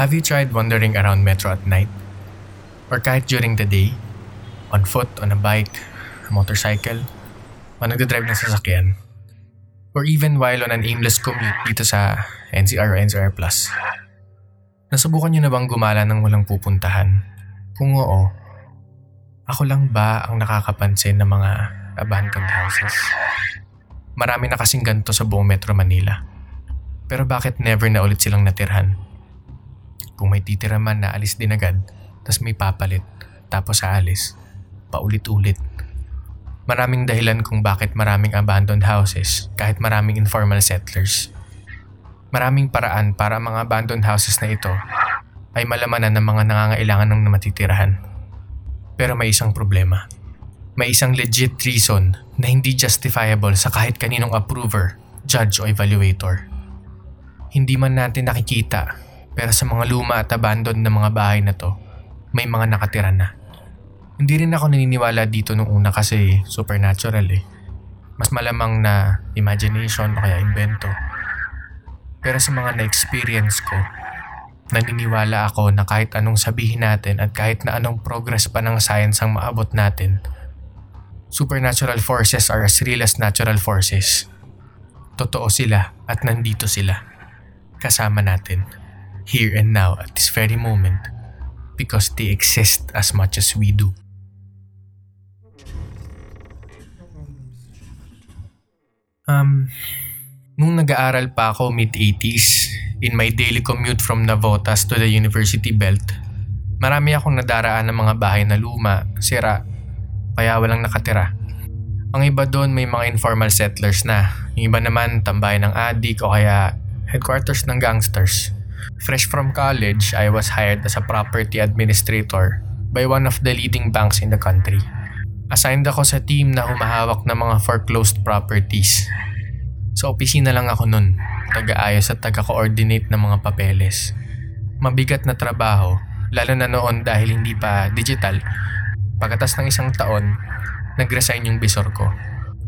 Have you tried wandering around Metro at night? Or kahit during the day? On foot, on a bike, a motorcycle, o nagdadrive ng sasakyan? Or even while on an aimless commute dito sa NCR o NCR Plus? Nasubukan niyo na bang gumala ng walang pupuntahan? Kung oo, ako lang ba ang nakakapansin ng mga abandoned houses? Marami na kasing ganito sa buong Metro Manila. Pero bakit never na ulit silang natirhan? Kung may titira man na alis din agad, tas may papalit, tapos aalis, paulit-ulit. Maraming dahilan kung bakit maraming abandoned houses kahit maraming informal settlers. Maraming paraan para ang mga abandoned houses na ito ay malamanan ng mga nangangailangan ng matitirahan. Pero may isang problema. May isang legit reason na hindi justifiable sa kahit kaninong approver, judge o evaluator. Hindi man natin nakikita pero sa mga luma at abandoned na mga bahay na to, may mga nakatira na. Hindi rin ako naniniwala dito nung una kasi supernatural eh. Mas malamang na imagination o kaya invento. Pero sa mga na-experience ko, naniniwala ako na kahit anong sabihin natin at kahit na anong progress pa ng science ang maabot natin, supernatural forces are as real as natural forces. Totoo sila at nandito sila. Kasama natin. Here and now at this very moment. Because they exist as much as we do. Um, nung nag-aaral pa ako mid-80s, in my daily commute from Navotas to the University Belt, marami akong nadaraan ng mga bahay na luma, sira, kaya walang nakatira. Ang iba doon may mga informal settlers na. Yung iba naman tambay ng adik o kaya headquarters ng gangsters. Fresh from college, I was hired as a property administrator by one of the leading banks in the country. Assigned ako sa team na humahawak ng mga foreclosed properties. Sa opisina lang ako nun, taga-ayos at taga-coordinate ng mga papeles. Mabigat na trabaho, lalo na noon dahil hindi pa digital. Pagkatas ng isang taon, nag-resign yung bisor ko.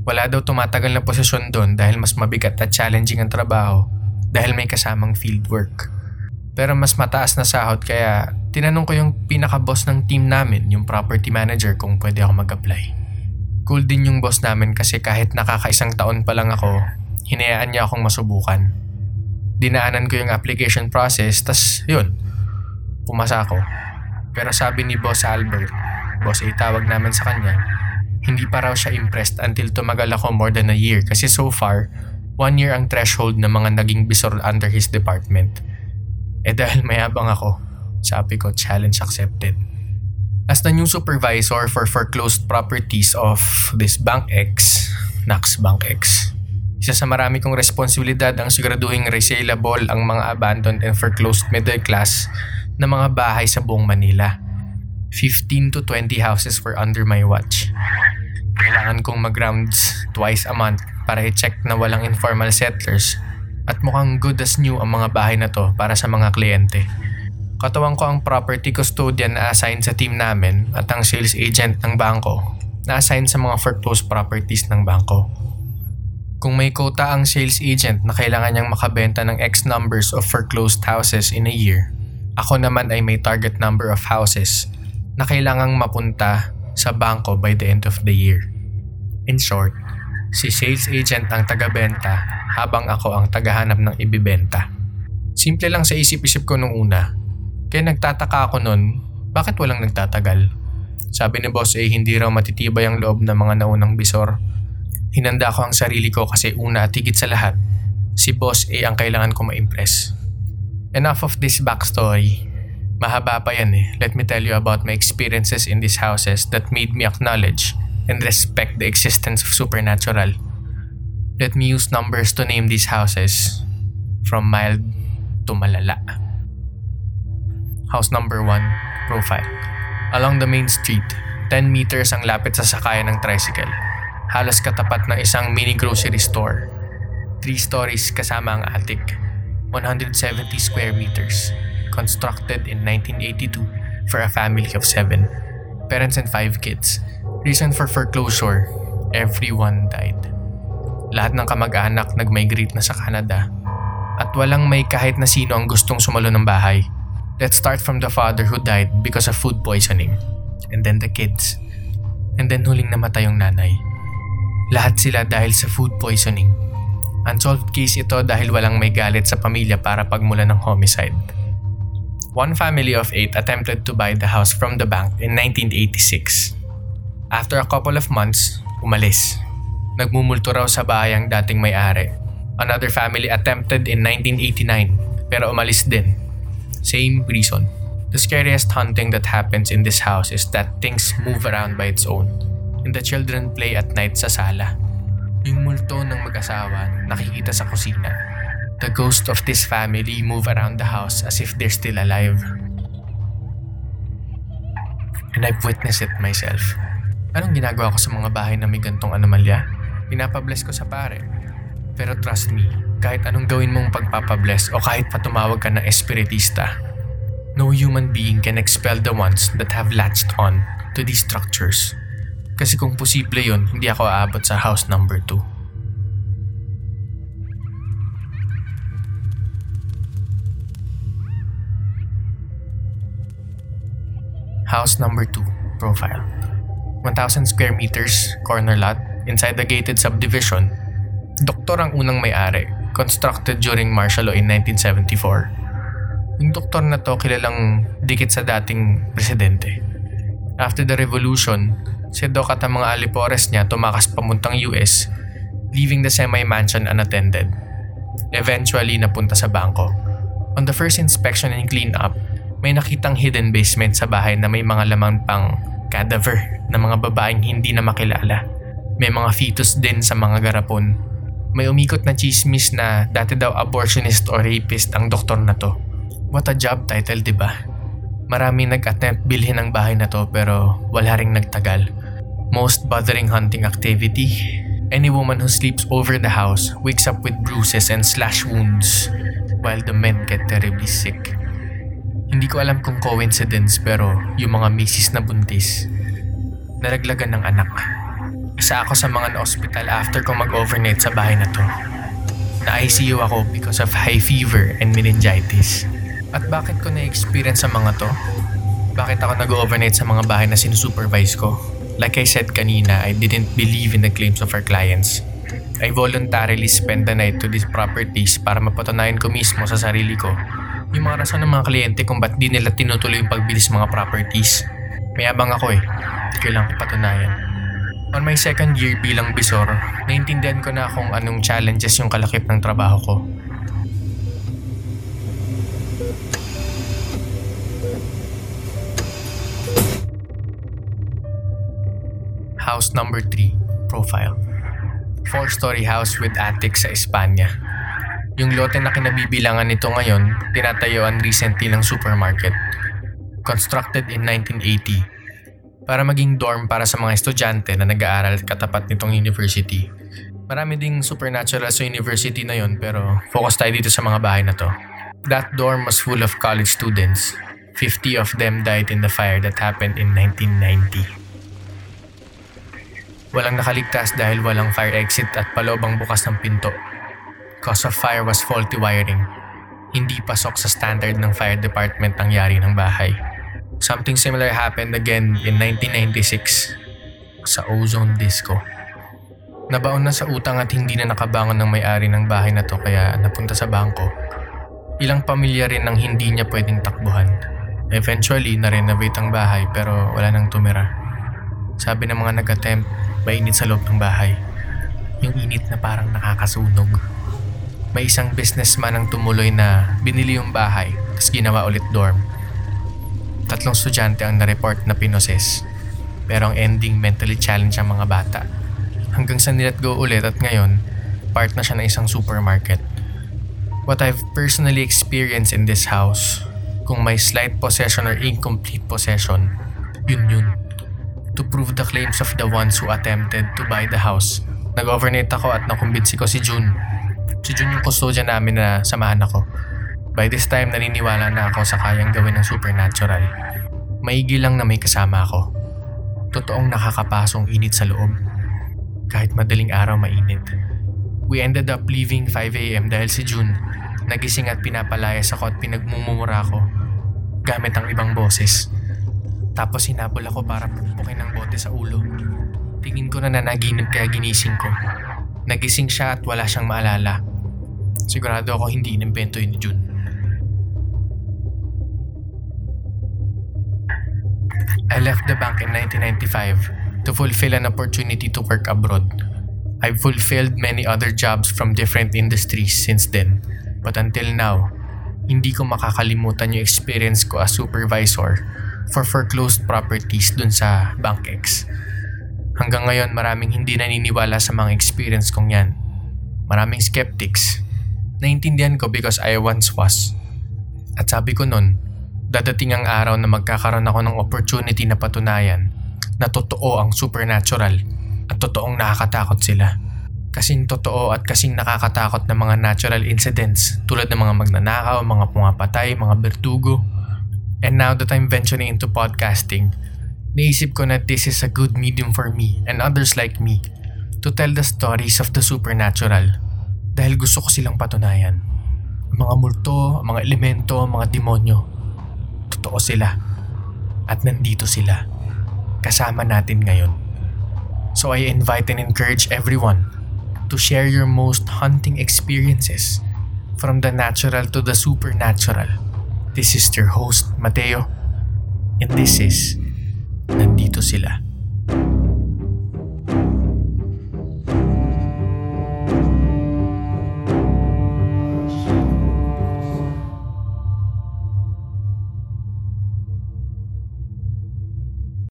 Wala daw tumatagal na posisyon doon dahil mas mabigat at challenging ang trabaho dahil may kasamang field work. Pero mas mataas na sahod kaya tinanong ko yung pinaka-boss ng team namin, yung property manager kung pwede ako mag-apply. Cool din yung boss namin kasi kahit nakakaisang taon pa lang ako, hinayaan niya akong masubukan. Dinaanan ko yung application process, tas yun, pumasa ako. Pero sabi ni Boss Albert, Boss A tawag namin sa kanya, hindi pa raw siya impressed until tumagal ako more than a year kasi so far, one year ang threshold ng mga naging bisor under his department. Eh dahil mayabang ako, sabi ko challenge accepted. As the new supervisor for foreclosed properties of this Bank X, Nax Bank X, isa sa marami kong responsibilidad ang siguraduhing resaleable ang mga abandoned and foreclosed middle class na mga bahay sa buong Manila. 15 to 20 houses were under my watch. Kailangan kong mag-rounds twice a month para i-check na walang informal settlers at mukhang good as new ang mga bahay na to para sa mga kliyente. Katawan ko ang property custodian na assign sa team namin at ang sales agent ng bangko na assign sa mga foreclosed properties ng bangko. Kung may quota ang sales agent na kailangan niyang makabenta ng X numbers of foreclosed houses in a year, ako naman ay may target number of houses na kailangang mapunta sa bangko by the end of the year. In short, si sales agent ang tagabenta habang ako ang tagahanap ng ibibenta. Simple lang sa isip-isip ko nung una. Kaya nagtataka ako nun, bakit walang nagtatagal? Sabi ni Boss A hindi raw matitibay ang loob ng mga naunang bisor. Hinanda ko ang sarili ko kasi una at higit sa lahat, si Boss A ang kailangan ko ma-impress. Enough of this backstory. Mahaba pa yan eh. Let me tell you about my experiences in these houses that made me acknowledge and respect the existence of supernatural. Let me use numbers to name these houses from mild to malala. House number 1, profile. Along the main street, 10 meters ang lapit sa sakayan ng tricycle. Halos katapat ng isang mini grocery store. 3 stories kasama ang attic. 170 square meters. Constructed in 1982 for a family of 7. Parents and 5 kids. Reason for foreclosure, everyone died. Lahat ng kamag-anak nag-migrate na sa Canada At walang may kahit na sino ang gustong sumalo ng bahay. Let's start from the father who died because of food poisoning. And then the kids. And then huling namatay yung nanay. Lahat sila dahil sa food poisoning. Unsolved case ito dahil walang may galit sa pamilya para pagmula ng homicide. One family of eight attempted to buy the house from the bank in 1986. After a couple of months, umalis. Nagmumulto raw sa bahay ang dating may-ari. Another family attempted in 1989 pero umalis din Same reason. The scariest haunting that happens in this house is that things move around by its own. And the children play at night sa sala. Yung multo ng mag-asawa nakikita sa kusina. The ghost of this family move around the house as if they're still alive. And I've witnessed it myself. Anong ginagawa ko sa mga bahay na may gantong anomalya? Pinapabless ko sa pare. Pero trust me, kahit anong gawin mong pagpapabless o kahit patumawag ka ng espiritista, no human being can expel the ones that have latched on to these structures. Kasi kung posible yun, hindi ako aabot sa house number 2. House number 2, profile. 1,000 square meters, corner lot, inside the gated subdivision. Doktor ang unang may-ari constructed during martial law in 1974. Yung doktor na to kilalang dikit sa dating presidente. After the revolution, si Doc at ang mga alipores niya tumakas pamuntang US, leaving the semi-mansion unattended. Eventually, napunta sa bangko. On the first inspection and clean-up, may nakitang hidden basement sa bahay na may mga lamang pang cadaver na mga babaeng hindi na makilala. May mga fetus din sa mga garapon may umikot na chismis na dati daw abortionist o rapist ang doktor na to. What a job title, di ba? Marami nag-attempt bilhin ang bahay na to pero wala ring nagtagal. Most bothering hunting activity. Any woman who sleeps over the house wakes up with bruises and slash wounds while the men get terribly sick. Hindi ko alam kung coincidence pero yung mga misis na buntis, naraglagan ng anak. Isa ako sa mga na-hospital after ko mag-overnight sa bahay na to. Na-ICU ako because of high fever and meningitis. At bakit ko na-experience sa mga to? Bakit ako nag-overnight sa mga bahay na sinusupervise ko? Like I said kanina, I didn't believe in the claims of our clients. I voluntarily spend the night to these properties para mapatunayan ko mismo sa sarili ko yung mga rason ng mga kliyente kung ba't di nila tinutuloy yung pagbilis mga properties. Mayabang ako eh. Kailangan ko patunayan. On my second year bilang bisor, naintindihan ko na kung anong challenges yung kalakip ng trabaho ko. House number 3, profile. Four-story house with attic sa Espanya. Yung lote na kinabibilangan nito ngayon, tinatayuan recently ng supermarket. Constructed in 1980, para maging dorm para sa mga estudyante na nag-aaral katapat nitong university. Marami ding supernatural sa university na yon pero focus tayo dito sa mga bahay na to. That dorm was full of college students. 50 of them died in the fire that happened in 1990. Walang nakaligtas dahil walang fire exit at palobang bukas ng pinto. Cause of fire was faulty wiring. Hindi pasok sa standard ng fire department ang yari ng bahay. Something similar happened again in 1996 sa Ozone Disco. Nabaon na sa utang at hindi na nakabangon ng may-ari ng bahay na to kaya napunta sa bangko. Ilang pamilya rin ang hindi niya pwedeng takbuhan. Eventually, na-renovate ang bahay pero wala nang tumira. Sabi ng mga nag-attempt, mainit sa loob ng bahay. Yung init na parang nakakasunog. May isang businessman ang tumuloy na binili yung bahay tapos ginawa ulit dorm Tatlong estudyante ang na-report na pinoses. Pero ang ending mentally challenged ang mga bata. Hanggang sa nilet go ulit at ngayon, part na siya ng isang supermarket. What I've personally experienced in this house, kung may slight possession or incomplete possession, yun yun. To prove the claims of the ones who attempted to buy the house, nag-overnight ako at nakumbinsi ko si June. Si June yung kustodya namin na samahan ako. By this time, naniniwala na ako sa kayang gawin ng supernatural. Maigi lang na may kasama ako. Totoong nakakapasong init sa loob. Kahit madaling araw mainit. We ended up leaving 5am dahil si June, Nagising at pinapalayas ako at pinagmumura ko gamit ang ibang boses. Tapos hinabol ako para pumpukin ng bote sa ulo. Tingin ko na nanaginip kaya ginising ko. Nagising siya at wala siyang maalala. Sigurado ako hindi inimbento yun ni Jun. I left the bank in 1995 to fulfill an opportunity to work abroad. I've fulfilled many other jobs from different industries since then, but until now, hindi ko makakalimutan yung experience ko as supervisor for foreclosed properties dun sa BankX. Hanggang ngayon maraming hindi naniniwala sa mga experience kong yan. Maraming skeptics. Naintindihan ko because I once was. At sabi ko nun, dadating ang araw na magkakaroon ako ng opportunity na patunayan na totoo ang supernatural at totoong nakakatakot sila. Kasing totoo at kasing nakakatakot na mga natural incidents tulad ng mga magnanakaw, mga pumapatay, mga bertugo. And now that I'm venturing into podcasting, naisip ko na this is a good medium for me and others like me to tell the stories of the supernatural dahil gusto ko silang patunayan. Ang mga multo, ang mga elemento, ang mga demonyo, totoo sila at nandito sila kasama natin ngayon. So I invite and encourage everyone to share your most haunting experiences from the natural to the supernatural. This is your host, Mateo, and this is Nandito Sila.